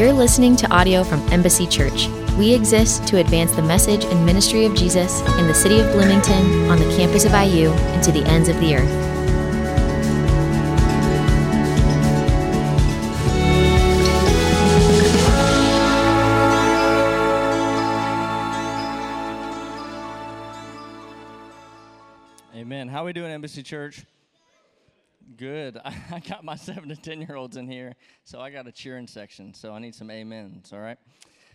You're listening to audio from Embassy Church. We exist to advance the message and ministry of Jesus in the city of Bloomington, on the campus of IU, and to the ends of the earth. Amen. How we doing, Embassy Church? Good. I got my seven to ten year olds in here, so I got a cheering section. So I need some amens. All right.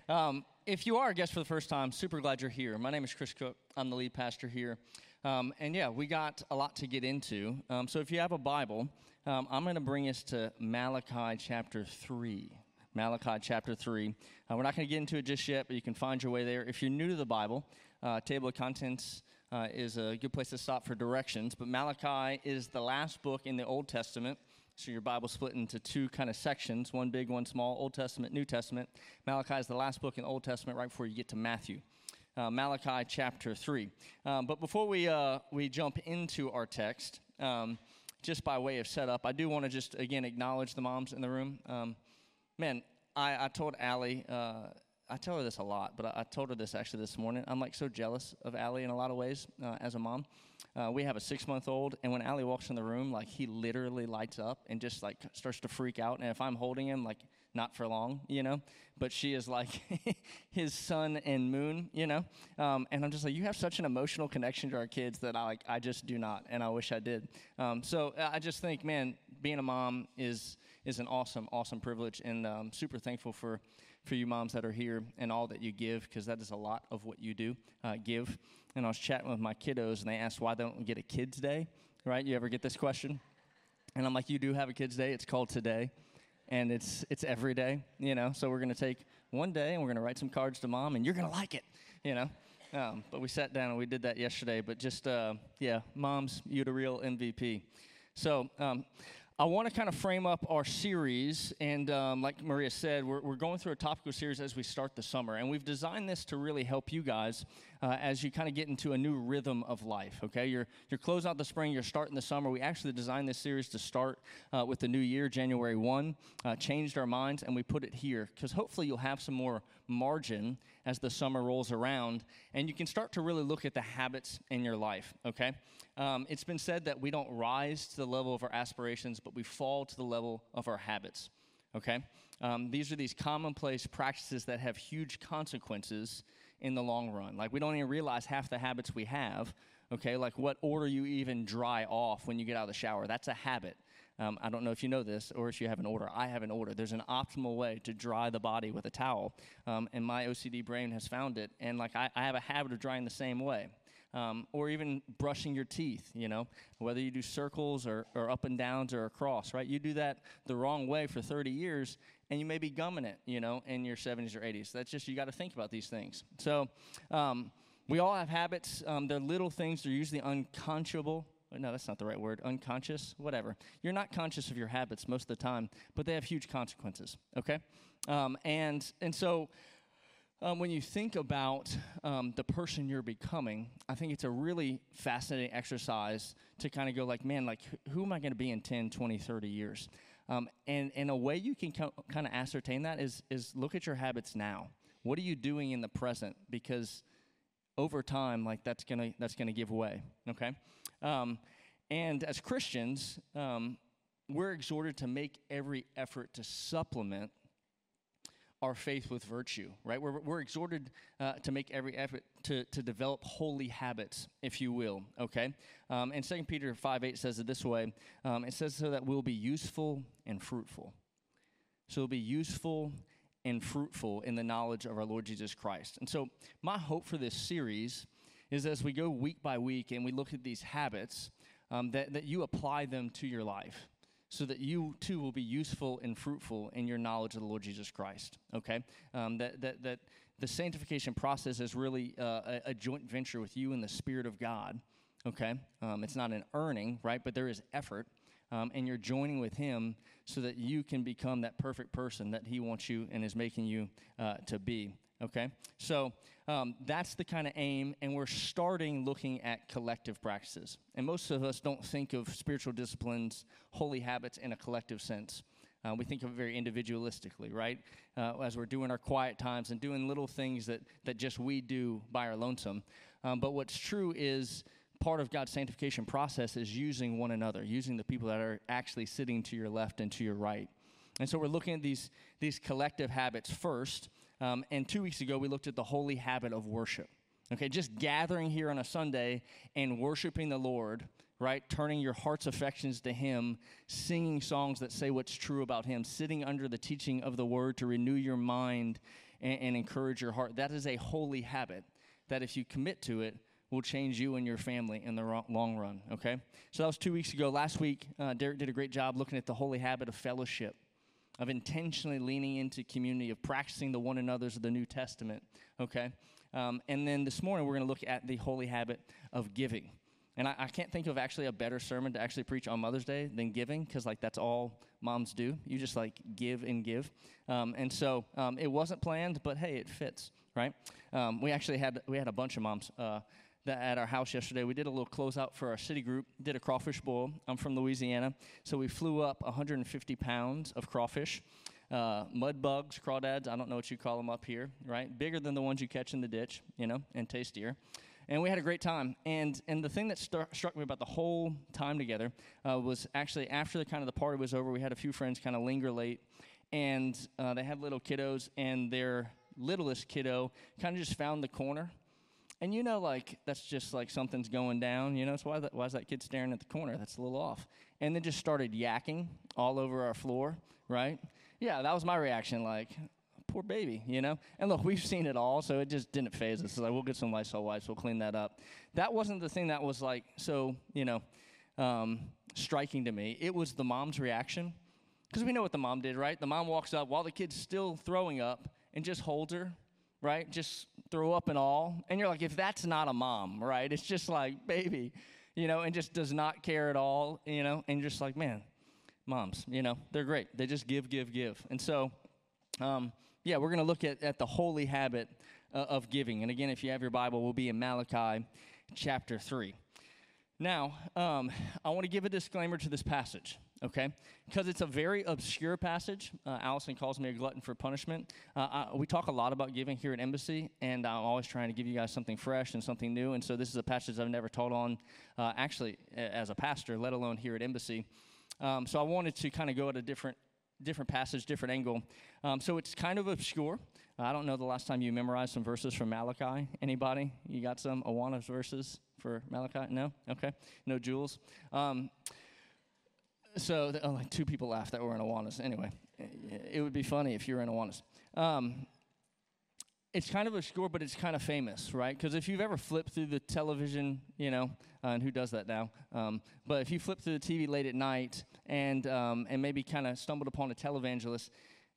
Um, if you are a guest for the first time, super glad you're here. My name is Chris Cook. I'm the lead pastor here, um, and yeah, we got a lot to get into. Um, so if you have a Bible, um, I'm going to bring us to Malachi chapter three. Malachi chapter 3. Uh, we're not going to get into it just yet, but you can find your way there. If you're new to the Bible, uh, table of contents uh, is a good place to stop for directions. But Malachi is the last book in the Old Testament. So your Bible split into two kind of sections, one big, one small, Old Testament, New Testament. Malachi is the last book in the Old Testament right before you get to Matthew. Uh, Malachi chapter 3. Um, but before we, uh, we jump into our text, um, just by way of setup, I do want to just again acknowledge the moms in the room. Um, man, I, I told Allie, uh, I tell her this a lot, but I, told her this actually this morning. I'm like so jealous of Allie in a lot of ways uh, as a mom. Uh, we have a six month old, and when Allie walks in the room, like he literally lights up and just like starts to freak out. And if I'm holding him, like not for long, you know. But she is like his sun and moon, you know. Um, and I'm just like, you have such an emotional connection to our kids that I like. I just do not, and I wish I did. Um, so uh, I just think, man, being a mom is is an awesome, awesome privilege, and um, super thankful for for you moms that are here and all that you give, because that is a lot of what you do, uh, give. And I was chatting with my kiddos, and they asked why they don't get a kids' day, right? You ever get this question? And I'm like, you do have a kids' day. It's called today, and it's it's every day, you know. So we're gonna take one day, and we're gonna write some cards to mom, and you're gonna like it, you know. Um, but we sat down and we did that yesterday. But just uh, yeah, moms, you're the real MVP. So um, I want to kind of frame up our series. And um, like Maria said, we're, we're going through a topical series as we start the summer. And we've designed this to really help you guys uh, as you kind of get into a new rhythm of life, okay? You're, you're closing out the spring, you're starting the summer. We actually designed this series to start uh, with the new year, January 1, uh, changed our minds, and we put it here because hopefully you'll have some more margin as the summer rolls around and you can start to really look at the habits in your life, okay? Um, it's been said that we don't rise to the level of our aspirations, but we fall to the level of our habits, okay? Um, these are these commonplace practices that have huge consequences in the long run. Like, we don't even realize half the habits we have, okay? Like, what order you even dry off when you get out of the shower. That's a habit. Um, I don't know if you know this or if you have an order. I have an order. There's an optimal way to dry the body with a towel, um, and my OCD brain has found it. And like I, I have a habit of drying the same way. Um, or even brushing your teeth, you know, whether you do circles or, or up and downs or across, right? You do that the wrong way for 30 years and you may be gumming it, you know, in your 70s or 80s. That's just, you got to think about these things. So, um, we all have habits. Um, they're little things, they're usually unconscionable, no, that's not the right word, unconscious, whatever. You're not conscious of your habits most of the time, but they have huge consequences, okay? Um, and, and so um, when you think about um, the person you're becoming, I think it's a really fascinating exercise to kind of go like, man, like, who am I going to be in 10, 20, 30 years? Um, and, and a way you can co- kind of ascertain that is, is look at your habits now. What are you doing in the present? Because over time, like that's gonna that's gonna give way. Okay, um, and as Christians, um, we're exhorted to make every effort to supplement our faith with virtue, right? We're, we're exhorted uh, to make every effort to, to develop holy habits, if you will, okay? Um, and 2 Peter 5 8 says it this way um, it says so that we'll be useful and fruitful. So we'll be useful and fruitful in the knowledge of our Lord Jesus Christ. And so, my hope for this series is as we go week by week and we look at these habits, um, that, that you apply them to your life so that you too will be useful and fruitful in your knowledge of the Lord Jesus Christ. Okay? Um, that, that, that the sanctification process is really uh, a, a, joint venture with you and the Spirit of God. Okay? Um, it's not an earning, right? But there is effort. Um, and you're joining with Him so that you can become that perfect person that He wants you and is making you uh, to be. Okay? So um, that's the kind of aim, and we're starting looking at collective practices. And most of us don't think of spiritual disciplines, holy habits in a collective sense. Uh, we think of it very individualistically, right? Uh, as we're doing our quiet times and doing little things that, that just we do by our lonesome. Um, but what's true is part of God's sanctification process is using one another, using the people that are actually sitting to your left and to your right. And so we're looking at these, these collective habits first. Um, and two weeks ago, we looked at the holy habit of worship. Okay, just gathering here on a Sunday and worshiping the Lord, right? Turning your heart's affections to Him, singing songs that say what's true about Him, sitting under the teaching of the Word to renew your mind and, and encourage your heart. That is a holy habit that if you commit to it, will change you and your family in the long run, okay? So that was two weeks ago. Last week, uh, Derek did a great job looking at the holy habit of fellowship, of intentionally leaning into community, of practicing the one another's of the New Testament, okay? Um, and then this morning, we're going to look at the holy habit of giving. And I, I, can't think of actually a better sermon to actually preach on Mother's Day than giving, because like that's all moms do. You just like give and give. Um, and so um, it wasn't planned, but hey, it fits, right? Um, we actually had we had a bunch of moms. Uh, that at our house yesterday. We did a little closeout for our city group, did a crawfish boil. I'm from Louisiana. So we flew up 150 pounds of crawfish. Uh, mud bugs, crawdads, I don't know what you call them up here, right? Bigger than the ones you catch in the ditch, you know, and tastier. And we had a great time. And, and the thing that st- struck me about the whole time together uh, was actually after the kind of the party was over, we had a few friends kind of linger late. And uh, they had little kiddos, and their littlest kiddo kind of just found the corner and you know, like, that's just like something's going down. You know, so why, that, why is that kid staring at the corner? That's a little off. And then just started yakking all over our floor, right? Yeah, that was my reaction. Like, poor baby, you know? And look, we've seen it all, so it just didn't faze us. It's like, we'll get some Lysol wipes, we'll clean that up. That wasn't the thing that was like so, you know, um, striking to me. It was the mom's reaction. Because we know what the mom did, right? The mom walks up while the kid's still throwing up and just holds her right? Just throw up and all. And you're like, if that's not a mom, right? It's just like, baby, you know, and just does not care at all, you know, and just like, man, moms, you know, they're great. They just give, give, give. And so, um, yeah, we're going to look at, at the holy habit uh, of giving. And again, if you have your Bible, we'll be in Malachi chapter 3. Now, um, I want to give a disclaimer to this passage okay? Because it's a very obscure passage. Uh, Allison calls me a glutton for punishment. Uh, I, we talk a lot about giving here at Embassy, and I'm always trying to give you guys something fresh and something new. And so this is a passage I've never taught on, uh, actually, as a pastor, let alone here at Embassy. Um, so I wanted to kind of go at a different different passage, different angle. Um, so it's kind of obscure. I don't know the last time you memorized some verses from Malachi. Anybody? You got some Awanas verses for Malachi? No? Okay. No Jules. Um, so oh, like two people laughed that were in Awanas. Anyway, it would be funny if you were in Awanas. Um, it's kind of obscure, but it's kind of famous, right? Because if you've ever flipped through the television, you know, uh, and who does that now? Um, but if you flip through the TV late at night and um, and maybe kind of stumbled upon a televangelist,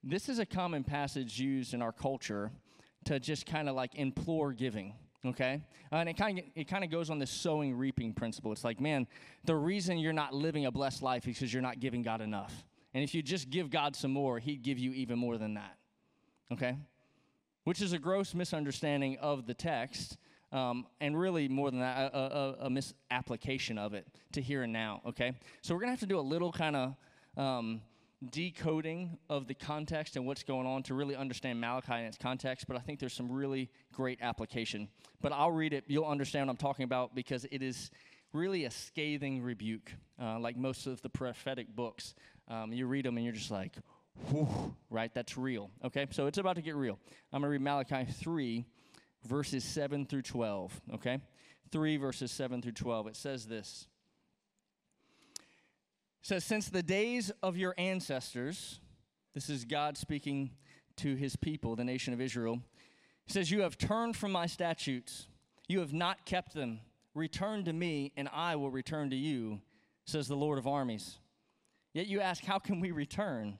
this is a common passage used in our culture to just kind of like implore giving okay? Uh, and it kind of it kind of goes on this sowing reaping principle. It's like man the reason you're not living a blessed life is because you're not giving god enough. And if you just give god some more he'd give you even more than that okay? Which is a gross misunderstanding of the text um, and really more than that a, a, a, misapplication of it to here and now okay? So we're gonna have to do a little kind of um, decoding of the context and what's going on to really understand Malachi in its context, but I think there's some really great application. But I'll read it, you'll understand what I'm talking about because it is really a scathing rebuke, uh, like most of the prophetic books. Um, you read them and you're just like, Whew, right? That's real. Okay, so it's about to get real. I'm going to read Malachi 3, verses 7 through 12. Okay, 3 verses 7 through 12. It says this says, Since the days of your ancestors, this is God speaking to his people, the nation of Israel, he says, You have turned from my statutes, you have not kept them. Return to me, and I will return to you, says the Lord of armies. Yet you ask, How can we return?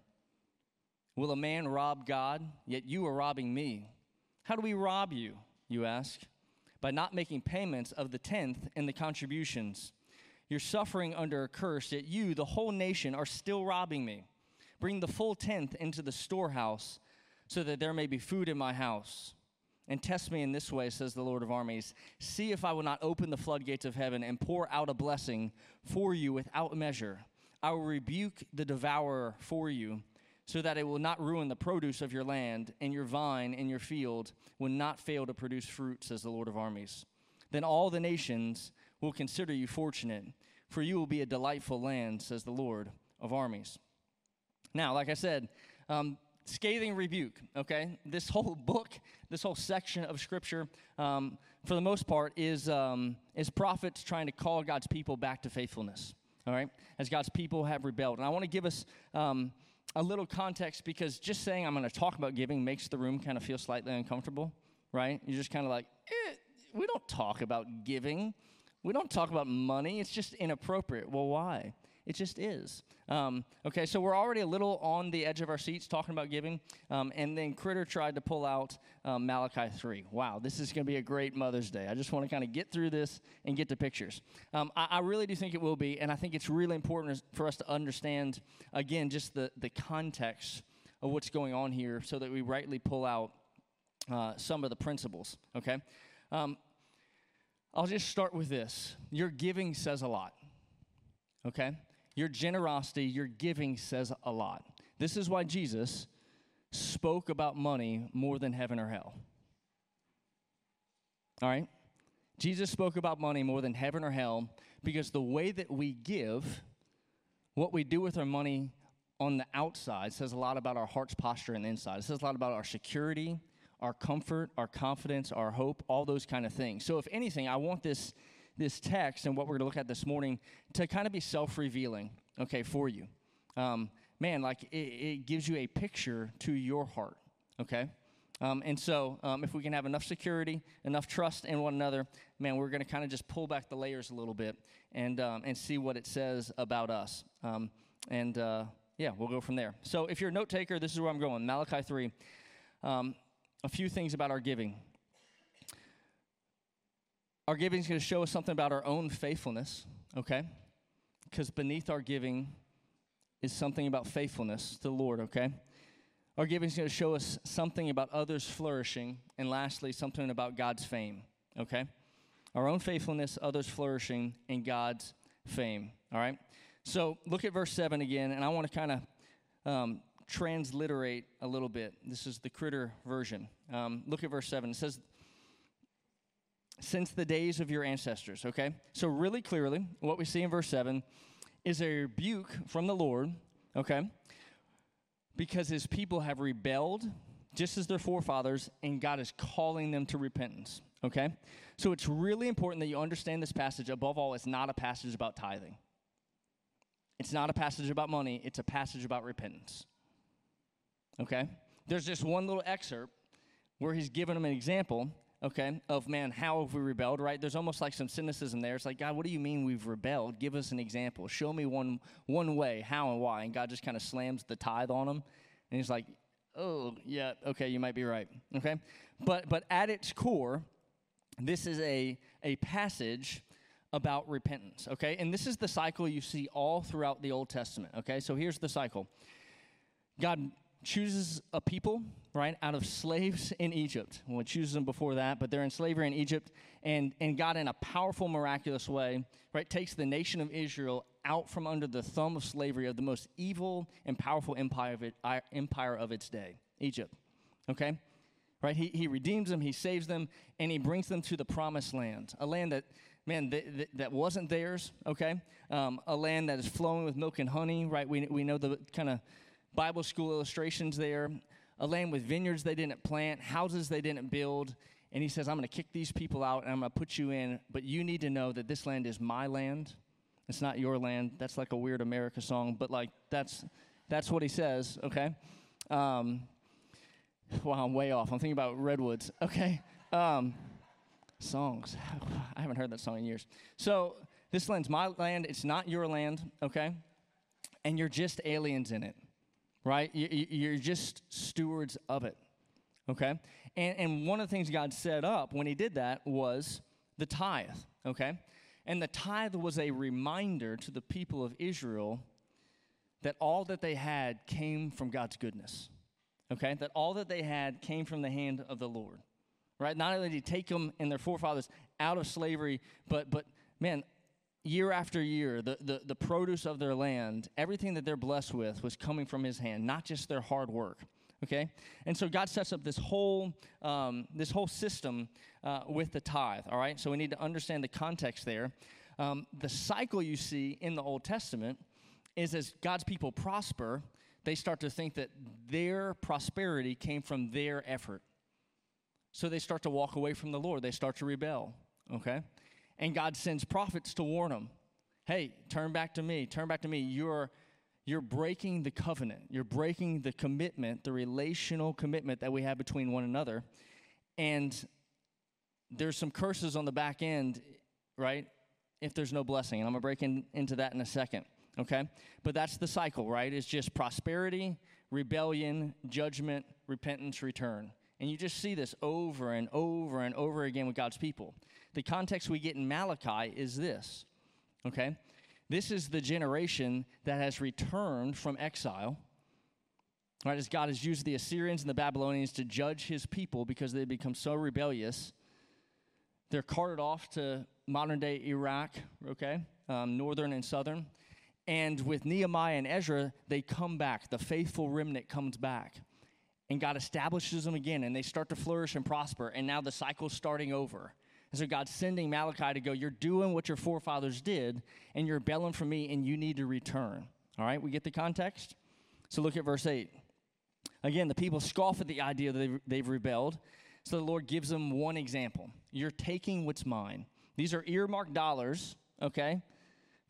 Will a man rob God? Yet you are robbing me. How do we rob you, you ask? By not making payments of the tenth and the contributions. You're suffering under a curse, yet you, the whole nation, are still robbing me. Bring the full tenth into the storehouse, so that there may be food in my house. And test me in this way, says the Lord of armies. See if I will not open the floodgates of heaven and pour out a blessing for you without measure. I will rebuke the devourer for you, so that it will not ruin the produce of your land, and your vine and your field will not fail to produce fruit, says the Lord of armies. Then all the nations will consider you fortunate, for you will be a delightful land, says the Lord of armies. Now, like I said, um, scathing rebuke, okay? This whole book, this whole section of scripture, um, for the most part, is, um, is prophets trying to call God's people back to faithfulness, all right? As God's people have rebelled. And I want to give us um, a little context because just saying I'm going to talk about giving makes the room kind of feel slightly uncomfortable, right? You're just kind of like, eh, we don't talk about giving. We don't talk about money. It's just inappropriate. Well, why? It just is. Um, okay, so we're already a little on the edge of our seats talking about giving. Um, and then Critter tried to pull out um, Malachi 3. Wow, this is going to be a great Mother's Day. I just want to kind of get through this and get to pictures. Um, I, I, really do think it will be. And I think it's really important for us to understand, again, just the, the context of what's going on here so that we rightly pull out uh, some of the principles. Okay? I'll just start with this your giving says a lot. Okay? Your generosity, your giving says a lot. This is why Jesus spoke about money more than heaven or hell. All right? Jesus spoke about money more than heaven or hell because the way that we give, what we do with our money on the outside, says a lot about our heart's posture and the inside. It says a lot about our security, our comfort, our confidence, our hope, all those kind of things. So, if anything, I want this, this text and what we're going to look at this morning to kind of be self revealing, okay, for you. Um, man, like it, it, gives you a picture to your heart, okay? Um, and so, um, if we can have enough security, enough trust in one another, man, we're going to kind of just pull back the layers a little bit and, um, and see what it says about us. Um, and uh, yeah, we'll go from there. So, if you're a note taker, this is where I'm going Malachi 3. Um, a few things about our giving. Our giving is going to show us something about our own faithfulness, okay? Because beneath our giving is something about faithfulness to the Lord, okay? Our giving is going to show us something about others flourishing, and lastly, something about God's fame, okay? Our own faithfulness, others flourishing, and God's fame, all right? So look at verse 7 again, and I want to kind of um, transliterate a little bit. This is the critter version. Um, look at verse 7. It says, since the days of your ancestors, okay? So, really clearly, what we see in verse 7 is a rebuke from the Lord, okay? Because his people have rebelled just as their forefathers, and God is calling them to repentance, okay? So, it's really important that you understand this passage. Above all, it's not a passage about tithing, it's not a passage about money, it's a passage about repentance, okay? There's just one little excerpt where he's giving them an example okay, of man, how have we rebelled, right? There's almost like some cynicism there. It's like, God, what do you mean we've rebelled? Give us an example. Show me one one way, how and why. And God just kind of slams the tithe on him. And he's like, oh, yeah, okay, you might be right. Okay? But but at its core, this is a a passage about repentance, okay? And this is the cycle you see all throughout the Old Testament, okay? So here's the cycle. God chooses a people, right, out of slaves in Egypt. Well, he chooses them before that, but they're in slavery in Egypt. And, and God, in a powerful, miraculous way, right, takes the nation of Israel out from under the thumb of slavery of the most evil and powerful empire of, it, empire of its day, Egypt. Okay? Right? He, he redeems them, he saves them, and he brings them to the promised land, a land that man, th- th- that wasn't theirs, okay? Um, a land that is flowing with milk and honey, right? We, we know the kind of Bible school illustrations there, a land with vineyards they didn't plant, houses they didn't build. And he says, I'm going to kick these people out and I'm going to put you in, but you need to know that this land is my land. It's not your land. That's like a weird America song, but like that's that's what he says, okay? Um, wow, I'm way off. I'm thinking about redwoods, okay? Um, songs. I haven't heard that song in years. So this land's my land. It's not your land, okay? And you're just aliens in it right? You're just stewards of it, okay? And, and one of the things God set up when He did that was the tithe, okay? And the tithe was a reminder to the people of Israel that all that they had came from God's goodness, okay? That all that they had came from the hand of the Lord, right? Not only did He take them and their forefathers out of slavery, but, but man, year after year, the, the, the produce of their land, everything that they're blessed with was coming from his hand, not just their hard work. Okay, and so God sets up this whole um, this whole system uh, with the tithe. All right, so we need to understand the context there. Um, the cycle you see in the Old Testament is as God's people prosper, they start to think that their prosperity came from their effort. So they start to walk away from the Lord. They start to rebel. Okay, and God sends prophets to warn them. Hey, turn back to me. Turn back to me. You're you're breaking the covenant. You're breaking the commitment, the relational commitment that we have between one another. And there's some curses on the back end, right? If there's no blessing. And I'm going to break in, into that in a second, okay? But that's the cycle, right? It's just prosperity, rebellion, judgment, repentance, return. And you just see this over and over and over again with God's people. The context we get in Malachi is this, okay? This is the generation that has returned from exile. Right, as God has used the Assyrians and the Babylonians to judge his people because they become so rebellious. They're carted off to modern day Iraq, okay, um, northern and southern. And with Nehemiah and Ezra, they come back. The faithful remnant comes back. And God establishes them again, and they start to flourish and prosper. And now the cycle's starting over. And so God's sending Malachi to go, You're doing what your forefathers did, and you're rebelling from me, and you need to return. All right, we get the context? So look at verse 8. Again, the people scoff at the idea that they've, they've rebelled. So the Lord gives them one example. You're taking what's mine. These are earmarked dollars, okay,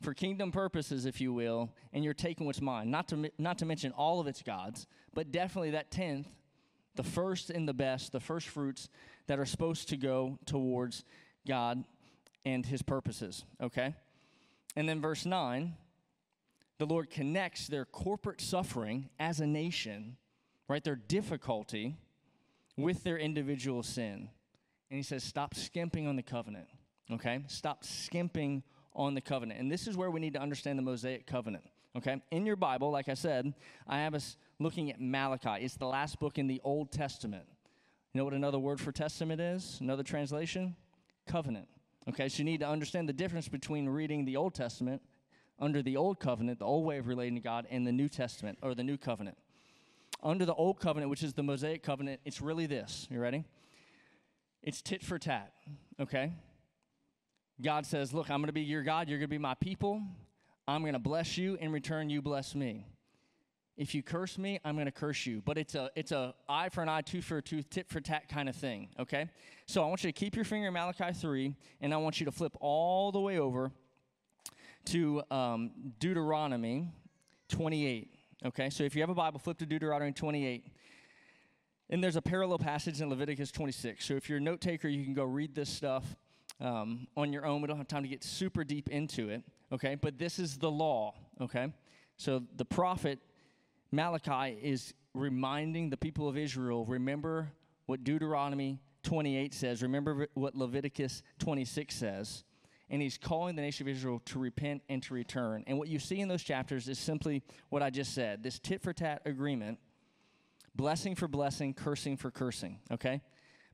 for kingdom purposes, if you will, and you're taking what's mine. Not to, not to mention all of it's God's, but definitely that tenth, the first and the best, the first fruits that are supposed to go towards God and his purposes, okay? And then verse 9, the Lord connects their corporate suffering as a nation, right, their difficulty with their individual sin. And he says, stop skimping on the covenant, okay? Stop skimping on the covenant. And this is where we need to understand the Mosaic covenant, okay? In your Bible, like I said, I have us looking at Malachi. It's the last book in the Old Testament. You know what another word for testament is? Another translation? Covenant. Okay, so you need to understand the difference between reading the Old Testament under the Old Covenant, the old way of relating to God, and the New Testament or the New Covenant. Under the Old Covenant, which is the Mosaic Covenant, it's really this. You ready? It's tit for tat, okay? God says, Look, I'm going to be your God. You're going to be my people. I'm going to bless you. In return, you bless me. If you curse me, I'm going to curse you. But it's a it's a eye for an eye, tooth for a tooth, tit for tat kind of thing. Okay. So I want you to keep your finger in Malachi three, and I want you to flip all the way over to um, Deuteronomy 28. Okay. So if you have a Bible, flip to Deuteronomy 28. And there's a parallel passage in Leviticus 26. So if you're a note taker, you can go read this stuff um, on your own. We don't have time to get super deep into it. Okay. But this is the law. Okay. So the prophet Malachi is reminding the people of Israel remember what Deuteronomy 28 says, remember what Leviticus 26 says. And he's calling the nation of Israel to repent and to return. And what you see in those chapters is simply what I just said this tit for tat agreement blessing for blessing, cursing for cursing, okay?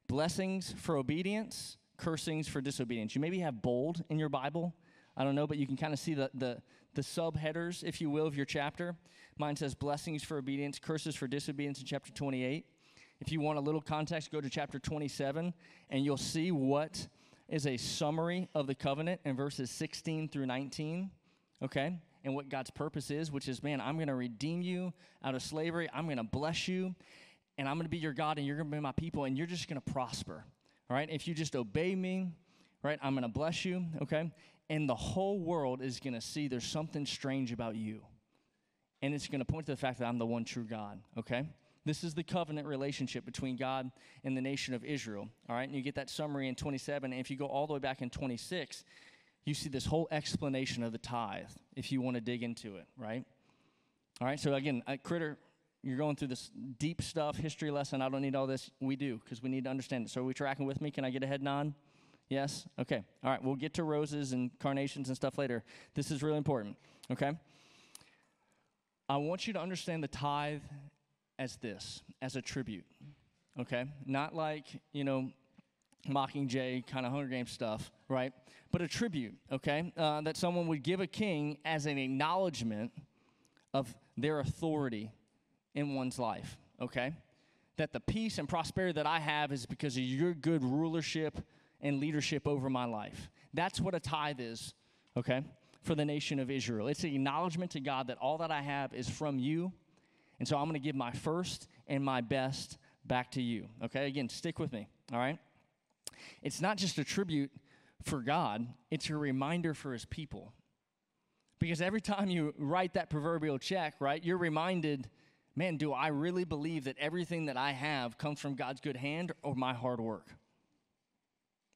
Blessings for obedience, cursings for disobedience. You maybe have bold in your Bible. I don't know, but you can kind of see the, the, the subheaders, if you will, of your chapter. Mine says blessings for obedience, curses for disobedience in chapter 28. If you want a little context, go to chapter 27 and you'll see what is a summary of the covenant in verses 16 through 19. Okay? And what God's purpose is, which is, man, I'm to redeem you out of slavery. I'm to bless you, and I'm to be your God, and you're to be my people, and you're just to prosper. All right? If you just obey me, right, I'm to bless you. Okay? And the whole world is going to see there's something strange about you and it's going to point to the fact that I'm the one true God, okay? This is the covenant relationship between God and the nation of Israel, all right? And you get that summary in 27. And if you go all the way back in 26, you see this whole explanation of the tithe if you want to dig into it, right? All right, so again, uh, Critter, you're going through this deep stuff, history lesson. I don't need all this. We do, because we need to understand it. So are we tracking with me? Can I get a head nod? Yes? Okay. All right, we'll get to roses and carnations and stuff later. This is really important, okay? I want you to understand the tithe as this, as a tribute. Okay? Not like, you know, Mockingjay kind of Hunger Games stuff, right? But a tribute, okay? Uh, that someone would give a king as an acknowledgement of their authority in one's life, okay? That the peace and prosperity that I have is because of your good rulership and leadership over my life. That's what a tithe is, okay? For the nation of Israel. It's an acknowledgement to God that all that I have is from you. And so I'm going to give my first and my best back to you, okay? Again, stick with me, all right? It's not just a tribute for God, it's a reminder for his people. Because every time you write that proverbial check, right, you're reminded, man, do I really believe that everything that I have comes from God's good hand or my hard work?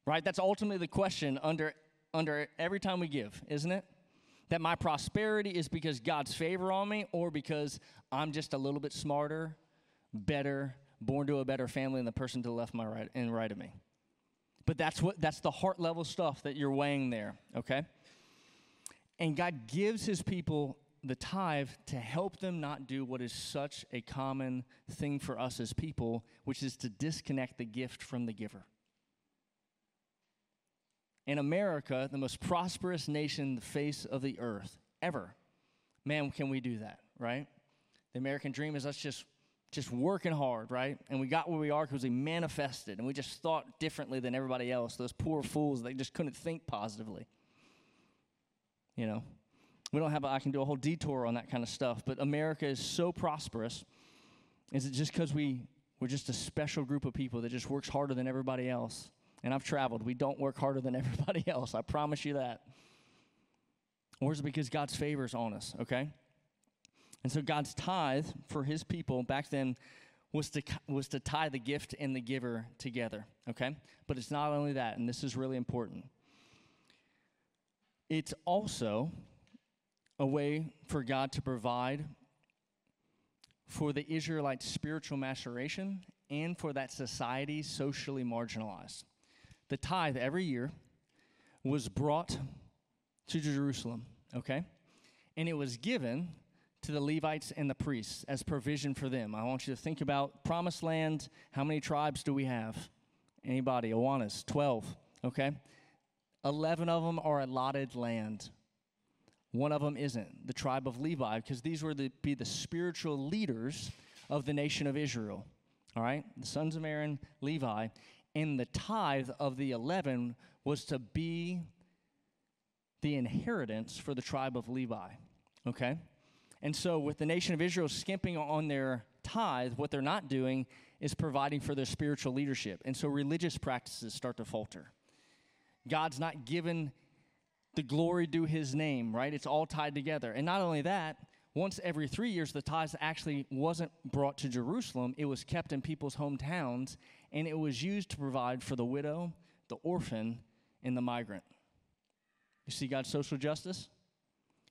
Right? That's ultimately the question under under every time we give, isn't it? That my prosperity is because God's favor on me or because I'm just a little bit smarter, better, born to a better family than the person to the left my right and right of me. But that's what that's the heart level stuff that you're weighing there, okay? And God gives his people the tithe to help them not do what is such a common thing for us as people, which is to disconnect the gift from the giver. In America, the most prosperous nation, the face of the earth ever, man, can we do that, right? The American dream is us just just working hard, right? And we got where we are because we manifested and we just thought differently than everybody else. Those poor fools, they just couldn't think positively. You know, we don't have, a, I can do a whole detour on that kind of stuff, but America is so prosperous. Is it just because we, we're just a special group of people that just works harder than everybody else? And I've traveled. We don't work harder than everybody else. I promise you that. Or is it because God's favor is on us, okay? And so God's tithe for his people back then was to, was to tie the gift and the giver together, okay? But it's not only that, and this is really important. It's also a way for God to provide for the Israelite spiritual maturation and for that society socially marginalized. The tithe every year was brought to Jerusalem, okay? And it was given to the Levites and the priests as provision for them. I want you to think about promised land. How many tribes do we have? Anybody? Awanas, 12, okay? 11 of them are allotted land. One of them isn't, the tribe of Levi, because these were to be the spiritual leaders of the nation of Israel. All right? The sons of Aaron, Levi. And the tithe of the 11 was to be the inheritance for the tribe of Levi. Okay? And so, with the nation of Israel skimping on their tithe, what they're not doing is providing for their spiritual leadership. And so, religious practices start to falter. God's not given the glory due his name, right? It's all tied together. And not only that, once every three years, the tithes actually wasn't brought to Jerusalem, it was kept in people's hometowns, and it was used to provide for the widow, the orphan, and the migrant. You see God's social justice?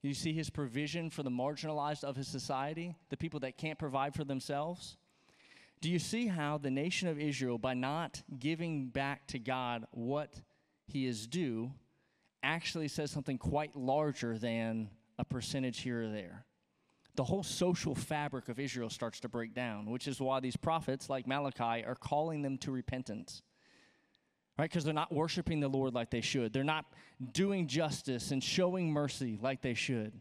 You see his provision for the marginalized of his society, the people that can't provide for themselves? Do you see how the nation of Israel, by not giving back to God what he is due, actually says something quite larger than a percentage here or there? The whole social fabric of Israel starts to break down, which is why these prophets like Malachi are calling them to repentance right? Because they're not worshiping the Lord like they should. They're not doing justice and showing mercy like they should.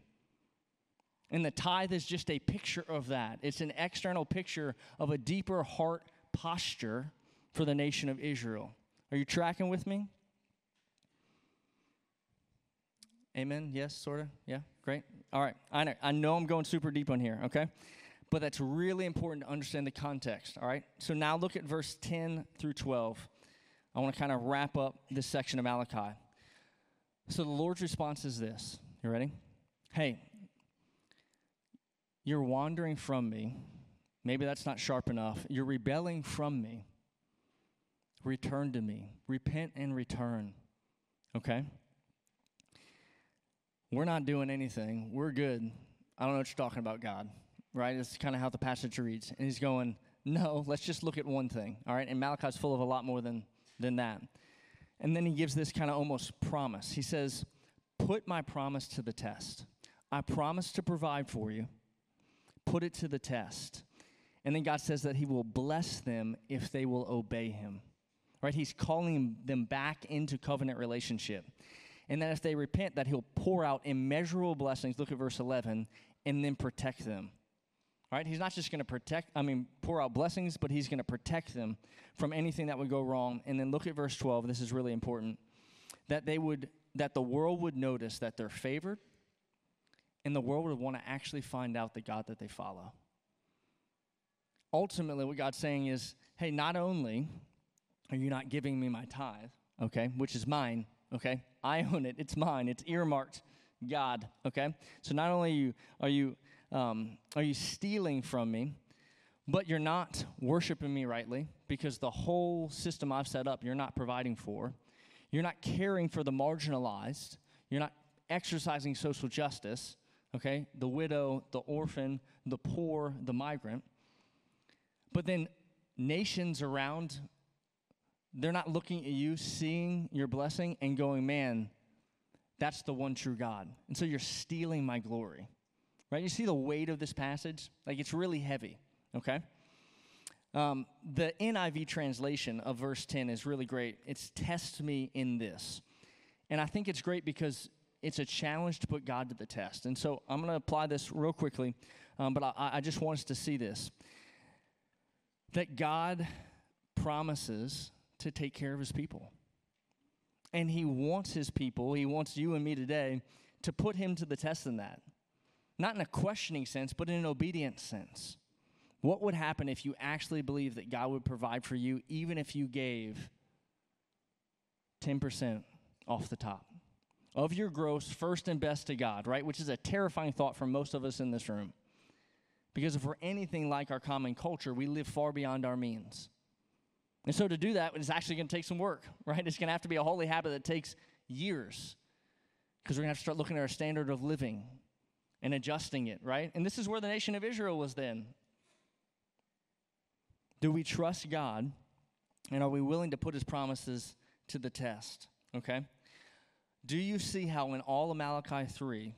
And the tithe is just a picture of that. It's an external picture of a deeper heart posture for the nation of Israel. Are you tracking with me? Amen. Yes, sort of. Yeah, great. All right. I know, I know I'm going super deep on here, okay? But that's really important to understand the context, all right? So now look at verse 10 through 12. I want to kind of wrap up this section of Malachi. So the Lord's response is this. You ready? Hey, you're wandering from me. Maybe that's not sharp enough. You're rebelling from me. Return to me. Repent and return. Okay? We're not doing anything. We're good. I don't know what you're talking about, God. Right? It's kind of how the passage reads. And he's going, no, let's just look at one thing. All right? And Malachi's full of a lot more than than that. And then he gives this kind of almost promise. He says, Put my promise to the test. I promise to provide for you. Put it to the test. And then God says that he will bless them if they will obey him. right? He's calling them back into covenant relationship. And that if they repent, that he'll pour out immeasurable blessings. Look at verse 11, and then protect them. Right? He's not just going to protect, I mean, pour out blessings, but he's going to protect them from anything that would go wrong. And then look at verse 12. This is really important. That they would, that the world would notice that they're favored, and the world would want to actually find out the God that they follow. Ultimately, what God's saying is, hey, not only are you not giving me my tithe, okay, which is mine, okay? I own it, it's mine, it's earmarked God, okay? So not only are you, are you um, are you stealing from me? But you're not worshiping me rightly because the whole system I've set up, you're not providing for. You're not caring for the marginalized. You're not exercising social justice, okay? The widow, the orphan, the poor, the migrant. But then nations around, they're not looking at you, seeing your blessing, and going, man, that's the one true God. And so you're stealing my glory. Right? You see the weight of this passage? Like it's really heavy, okay? Um, the NIV translation of verse 10 is really great. It's test me in this. And I think it's great because it's a challenge to put God to the test. And so I'm going to apply this real quickly, um, but I, I just want us to see this that God promises to take care of his people. And he wants his people, he wants you and me today to put him to the test in that not in a questioning sense, but in an obedient sense. What would happen if you actually believed that God would provide for you, even if you gave 10% off the top of your gross, first and best to God, right? Which is a terrifying thought for most of us in this room. Because if we're anything like our common culture, we live far beyond our means. And so to do that, it's actually going to take some work, right? It's going to have to be a holy habit that takes years because we're going to have to start looking at our standard of living and adjusting it, right? And this is where the nation of Israel was then. Do we trust God and are we willing to put his promises to the test? Okay? Do you see how in all of Malachi 3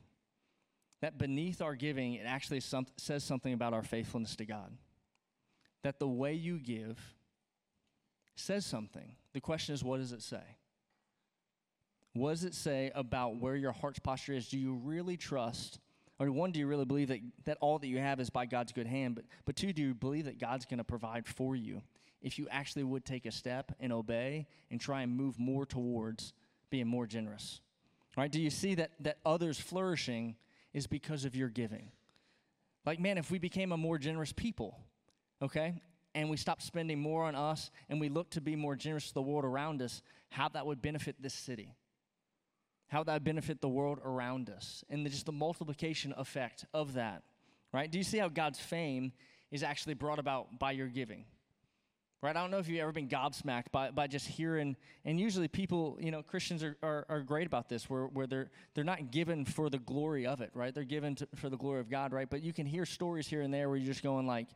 that beneath our giving it actually some, says something about our faithfulness to God? That the way you give says something. The question is, what does it say? What does it say about where your heart's posture is? Do you really trust or one, do you really believe that, that all that you have is by God's good hand? But, but two, do you believe that God's going to provide for you if you actually would take a step and obey and try and move more towards being more generous? Right? Do you see that, that others flourishing is because of your giving? Like, man, if we became a more generous people, okay, and we stop spending more on us and we look to be more generous to the world around us, how that would benefit this city. How that would benefit the world around us and the, just the multiplication effect of that right? Do you see how god's fame is actually brought about by your giving? Right? I don't know if you've ever been gobsmacked by, by just hearing and usually people you know christians are, are, are great about this where, where they're they're not given for the glory of it right? They're given to, for the glory of god right? But you can hear stories here and there where you're just going like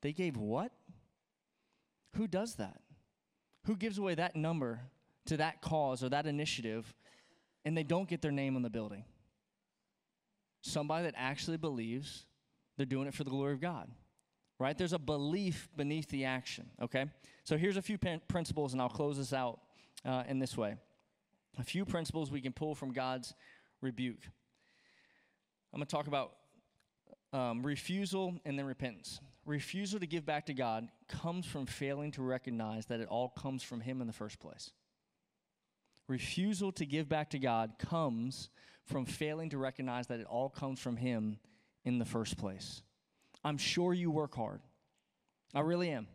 they gave what who does that who gives away that number to that cause or that initiative and they don't get their name on the building. Somebody that actually believes they're doing it for the glory of God, right? There's a belief beneath the action, okay? So here's a few principles, and I'll close this out uh, in this way. A few principles we can pull from God's rebuke. I'm going to talk about um, refusal and then repentance. Refusal to give back to God comes from failing to recognize that it all comes from Him in the first place refusal to give back to God comes from failing to recognize that it all comes from Him in the first place. I'm sure you work hard. I really am.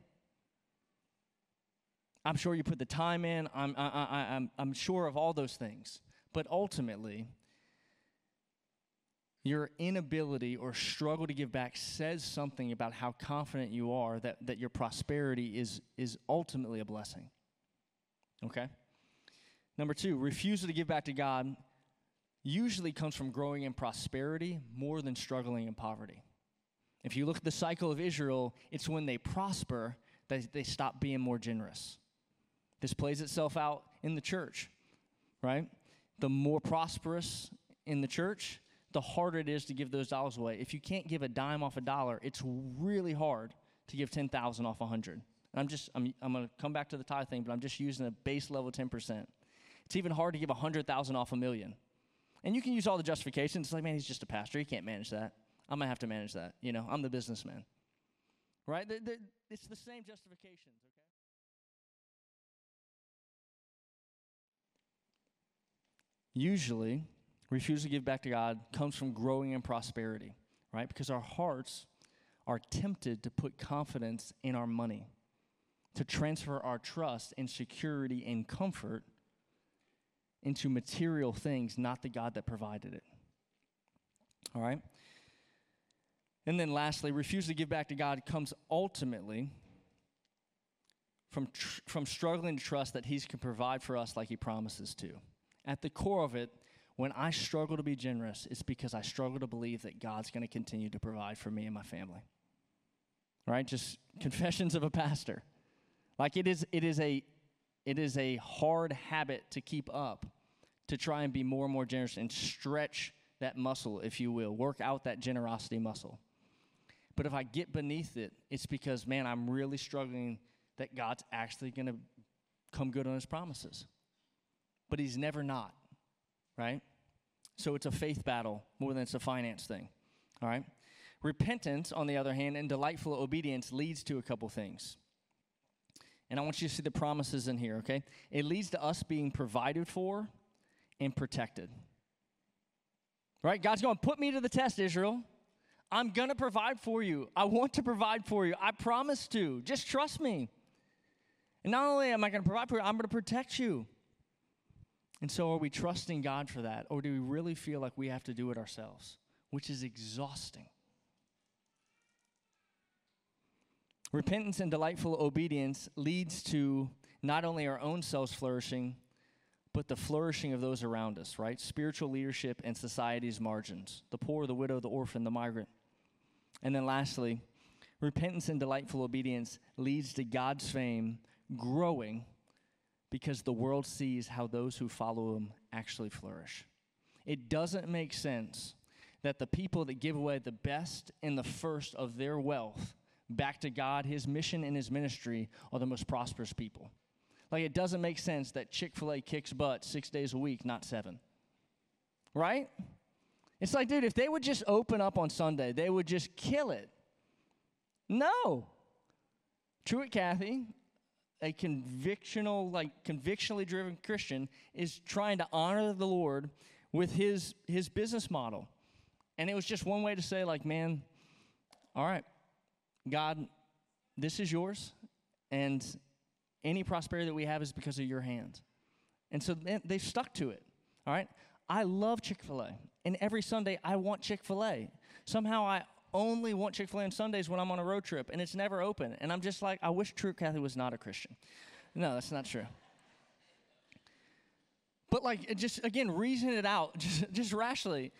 I'm sure you put the time in. I'm, I, I, I'm, I'm sure of all those things. But ultimately, your inability or struggle to give back says something about how confident you are that, that your prosperity is, is ultimately a blessing. Okay? Number two, refusal to give back to God usually comes from growing in prosperity more than struggling in poverty. If you look at the cycle of Israel, it's when they prosper that they stop being more generous. This plays itself out in the church, right? The more prosperous in the church, the harder it is to give those dollars away. If you can't give a dime off a dollar, it's really hard to give 10,000 off a 100. I'm just, I'm, I'm going to come back to the tithe thing, but I'm just using a base level 10%. It's even hard to give 100,000 off a million. And you can use all the justifications. It's like, man, he's just a pastor. He can't manage that. I'm going to have to manage that. You know, I'm the businessman. Right? The, the, it's the same justifications, okay? Usually, refusal to give back to God comes from growing in prosperity, right? Because our hearts are tempted to put confidence in our money, to transfer our trust and security and comfort into material things, not the God that provided it. All right? And then lastly, refusal to give back to God comes ultimately from, tr- from struggling to trust that He can provide for us like He promises to. At the core of it, when I struggle to be generous, it's because I struggle to believe that God's going to continue to provide for me and my family. Right? Just confessions of a pastor. Like it is, it is a, it is a hard habit to keep up, to try and be more and more generous and stretch that muscle, if you will, work out that generosity muscle. But if I get beneath it, it's because, man, I'm really struggling that God's actually going to come good on his promises. But he's never not right? So it's a faith battle more than it's a finance thing, all right? Repentance, on the other hand, and delightful obedience leads to a couple things. And I want you to see the promises in here, okay? It leads to us being provided for and protected. Right? God's going to put me to the test, Israel. I'm going to provide for you. I want to provide for you. I promise to. Just trust me. And not only am I going to provide for you, I'm going to protect you. And so, are we trusting God for that? Or do we really feel like we have to do it ourselves, which is exhausting? Repentance and delightful obedience leads to not only our own selves flourishing, but the flourishing of those around us, right? Spiritual leadership and society's margins the poor, the widow, the orphan, the migrant. And then lastly, repentance and delightful obedience leads to God's fame growing because the world sees how those who follow him actually flourish. It doesn't make sense that the people that give away the best and the first of their wealth back to God, his mission and his ministry, are the most prosperous people. Like, it doesn't make sense that Chick fil A kicks butt six days a week, not seven. Right? It's like, dude, if they would just open up on Sunday, they would just kill it. No. Truett Cathy a convictional, like convictionally driven Christian is trying to honor the Lord with his his business model. And it was just one way to say, like, man, all right, God, this is yours, and any prosperity that we have is because of your hand. And so they stuck to it. All right. I love Chick fil A. And every Sunday I want Chick fil A. Somehow I only want Chick fil A on Sundays when I'm on a road trip, and it's never open. And I'm just like, I wish Truett Cathy was not a Christian. No, that's not true. But like, just again, reason it out, just, just rationally.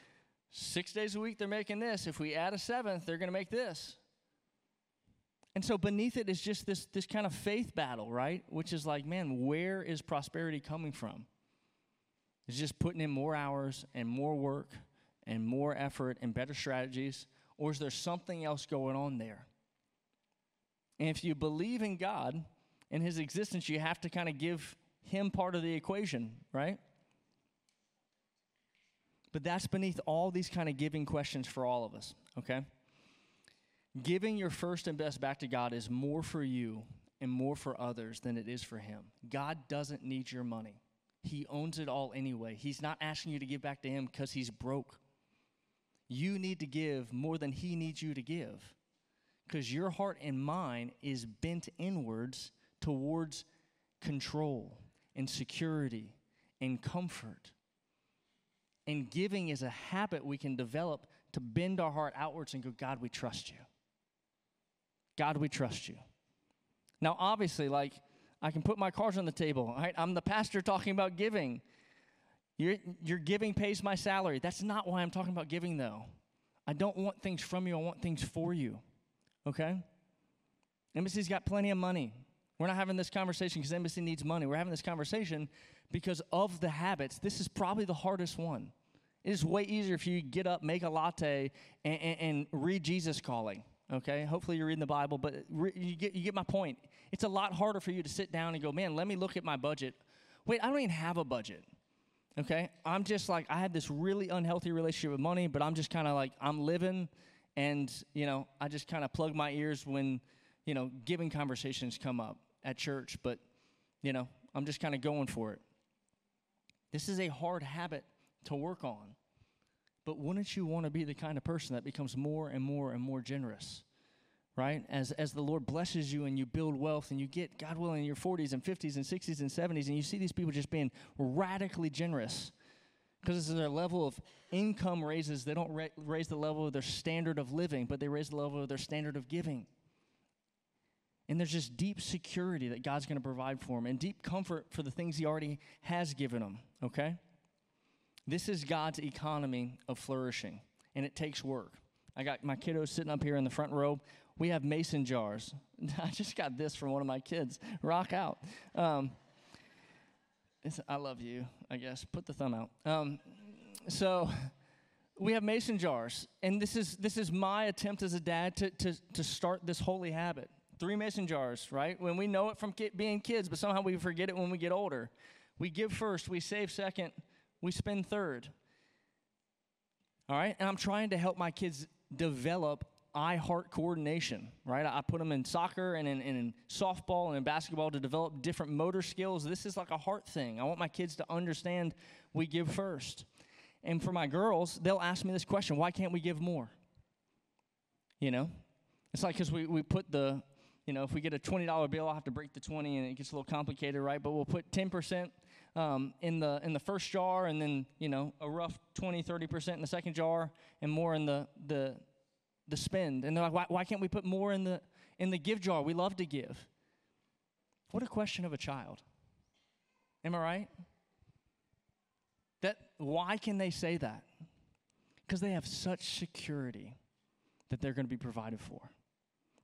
Six days a week, they're making this. If we add a seventh, they're going to make this. And so beneath it is just this, this kind of faith battle, right? Which is like, man, where is prosperity coming from? It's just putting in more hours and more work and more effort and better strategies or is there something else going on there? And if you believe in God and His existence, you have to kind of give Him part of the equation, right? But that's beneath all these kind of giving questions for all of us, okay? Giving your first and best back to God is more for you and more for others than it is for Him. God doesn't need your money, He owns it all anyway. He's not asking you to give back to Him because He's broke. You need to give more than He needs you to give because your heart and mind is bent inwards towards control and security and comfort. And giving is a habit we can develop to bend our heart outwards and go, God, we trust you. God, we trust you. Now, obviously, like, I can put my cards on the table, right? I'm the pastor talking about giving. Your, your giving pays my salary. That's not why I'm talking about giving, though. I don't want things from you, I want things for you. Okay? Embassy's got plenty of money. We're not having this conversation because Embassy needs money. We're having this conversation because of the habits. This is probably the hardest one. It is way easier if you get up, make a latte, and, and, and read Jesus calling, Okay, hopefully you're reading the Bible, but re- you get you get my point. It's a lot harder for you to sit down and go, man, let me look at my budget. Wait, I don't even have a budget. Okay, I'm just like I have this really unhealthy relationship with money, but I'm just kind of like I'm living, and you know I just kind of plug my ears when you know giving conversations come up at church, but you know I'm just kind of going for it. This is a hard habit to work on. But wouldn't you want to be the kind of person that becomes more and more and more generous? Right? As, as the Lord blesses you and you build wealth and you get, God willing, in your 40s and 50s and 60s and 70s, and you see these people just being radically generous because their level of income raises. They don't ra- raise the level of their standard of living, but they raise the level of their standard of giving. And there's just deep security that God's going to provide for them and deep comfort for the things He already has given them, okay? This is God's economy of flourishing, and it takes work. I got my kiddos sitting up here in the front row. We have mason jars. I just got this from one of my kids. Rock out. Um, I love you, I guess. Put the thumb out. Um, so we have mason jars, and this is this is my attempt as a dad to to to start this holy habit. Three mason jars, right? When we know it from ki- being kids, but somehow we forget it when we get older. We give first, we save second, we spend third. All right? And I'm trying to help my kids develop eye heart coordination, right? I put them in soccer and in, and in, softball and in basketball to develop different motor skills. This is like a heart thing. I want my kids to understand we give first. And for my girls, they'll ask me this question why can't we give more? You know? It's like because we, we put the, you know, if we get a $20 bill, I'll have to break the 20 and it gets a little complicated, right? But we'll put 10% um, in the in the first jar, and then you know a rough 20, 30 percent in the second jar, and more in the the the spend. And they're like, why, why can't we put more in the in the give jar? We love to give. What a question of a child. Am I right? That why can they say that? Because they have such security that they're going to be provided for,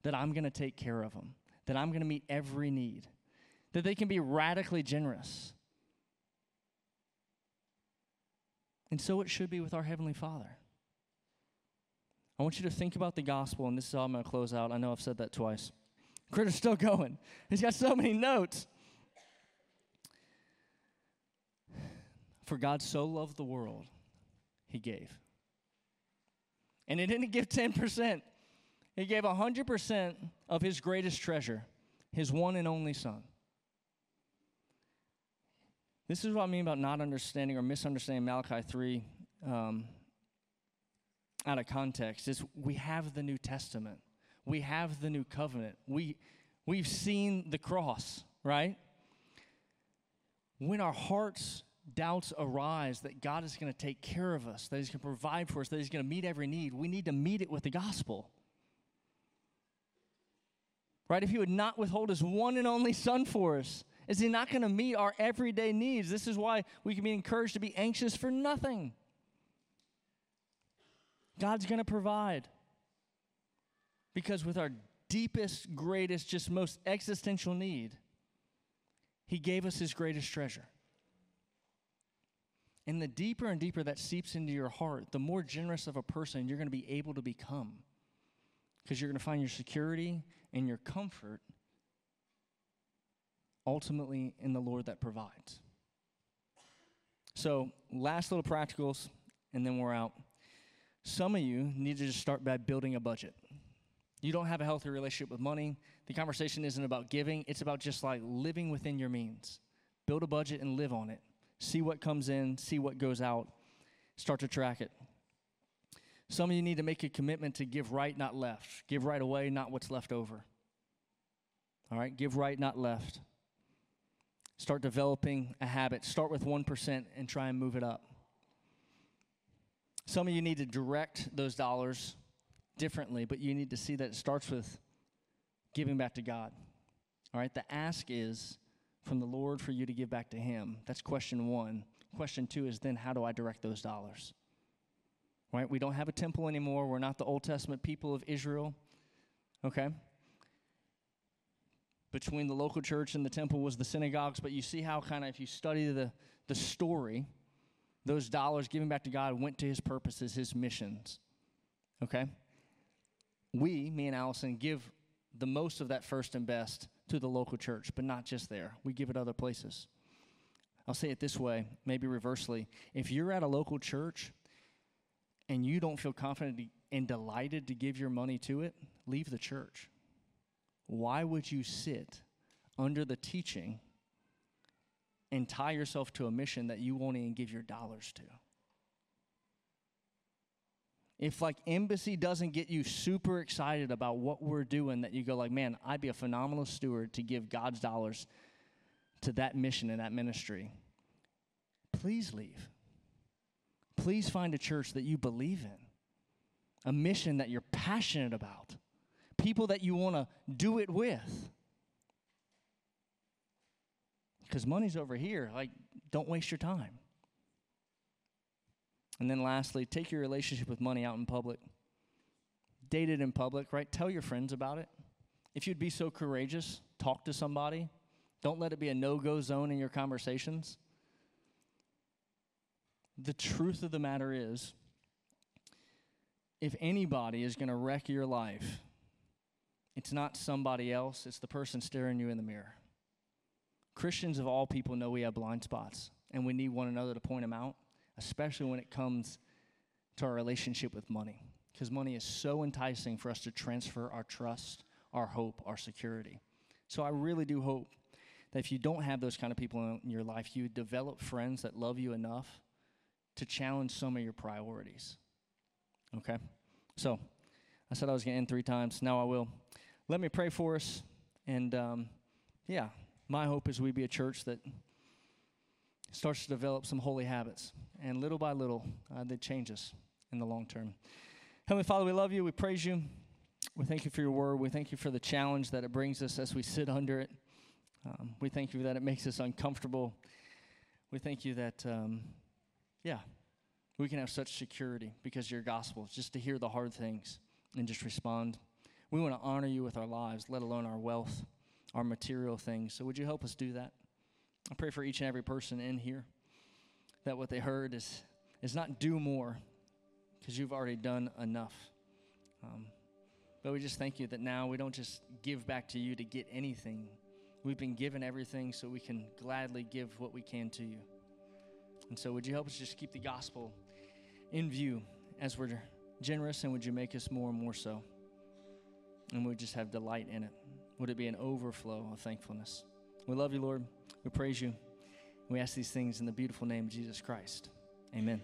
that I'm going to take care of them, that I'm going to meet every need, that they can be radically generous. And so it should be with our Heavenly Father. I want you to think about the gospel, and this is how I'm going to close out. I know I've said that twice. Critter's still going. He's got so many notes. For God so loved the world, he gave. And he didn't give 10%, he gave 100% of his greatest treasure, his one and only Son. This is what I mean about not understanding or misunderstanding Malachi 3 um, out of context. Is we have the New Testament, we have the New Covenant, we, we've seen the cross, right? When our hearts doubts arise that God is going to take care of us, that He's going to provide for us, that He's going to meet every need, we need to meet it with the gospel. Right? If He would not withhold His one and only Son for us, is He not going to meet our everyday needs? This is why we can be encouraged to be anxious for nothing. God's going to provide. Because with our deepest, greatest, just most existential need, He gave us His greatest treasure. And the deeper and deeper that seeps into your heart, the more generous of a person you're going to be able to become. Because you're going to find your security and your comfort ultimately in the Lord that provides. So, last little practicals, and then we're out. Some of you need to just start by building a budget. You don't have a healthy relationship with money. The conversation isn't about giving, it's about just like living within your means. Build a budget and live on it. See what comes in, see what goes out, start to track it. Some of you need to make a commitment to give right, not left. Give right away, not what's left over. All right, give right, not left. Start developing a habit. Start with 1% and try and move it up. Some of you need to direct those dollars differently, but you need to see that it starts with giving back to God. All right, the ask is from the Lord for you to give back to Him. That's question one. Question two is then how do I direct those dollars? Right? We don't have a temple anymore. We're not the Old Testament people of Israel. Okay? between the local church and the temple was the synagogues, but you see how kind of if you study the, the story, those dollars given back to God went to his purposes, his missions. Okay? we, me and Allison, give the most of that first and best to the local church, but not just there. We give it other places. I'll say it this way, maybe reversely. If you're at a local church and you don't feel confident and delighted to give your money to it, leave the church. Why would you sit under the teaching and tie yourself to a mission that you won't even give your dollars to? if like embassy doesn't get you super excited about what we're doing that you go like man i'd be a phenomenal steward to give god's dollars to that mission and that ministry please leave please find a church that you believe in a mission that you're passionate about people that you want to do it with because money's over here like don't waste your time and then lastly, take your relationship with money out in public. Date it in public, right? Tell your friends about it. If you'd be so courageous, talk to somebody. Don't let it be a no go zone in your conversations. The truth of the matter is, if anybody is going to wreck your life, it's not somebody else, it's the person staring you in the mirror. Christians of all people know we have blind spots, and we need one another to point them out especially when it comes to our relationship with money. Because money is so enticing for us to transfer our trust, our hope, our security. So I really do hope that if you don't have those kind of people in your life, you develop friends that love you enough to challenge some of your priorities. Okay? So I said I was going to end three times. Now I will. Let me pray for us. And um, yeah, my hope is we be a church that starts to develop some holy habits. And little by little, uh, they change us in the long term. Heavenly Father, we love you. We praise you. We thank you for your word. We thank you for the challenge that it brings us as we sit under it. Um, we thank you that it makes us uncomfortable. We thank you that, um, yeah, we can have such security because your gospel, just to hear the hard things and just respond. We want to honor you with our lives, let alone our wealth, our material things. So would you help us do that? I pray for each and every person in here that what they heard is, is not do more because you've already done enough. Um, but we just thank you that now we don't just give back to you to get anything. We've been given everything so we can gladly give what we can to you. And so, would you help us just keep the gospel in view as we're generous, and would you make us more and more so? And we just have delight in it. Would it be an overflow of thankfulness? We love you, Lord. We praise you. We ask these things in the beautiful name of Jesus Christ. Amen.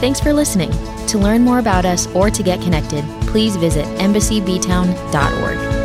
Thanks for listening. To learn more about us or to get connected, please visit embassyBtown.org.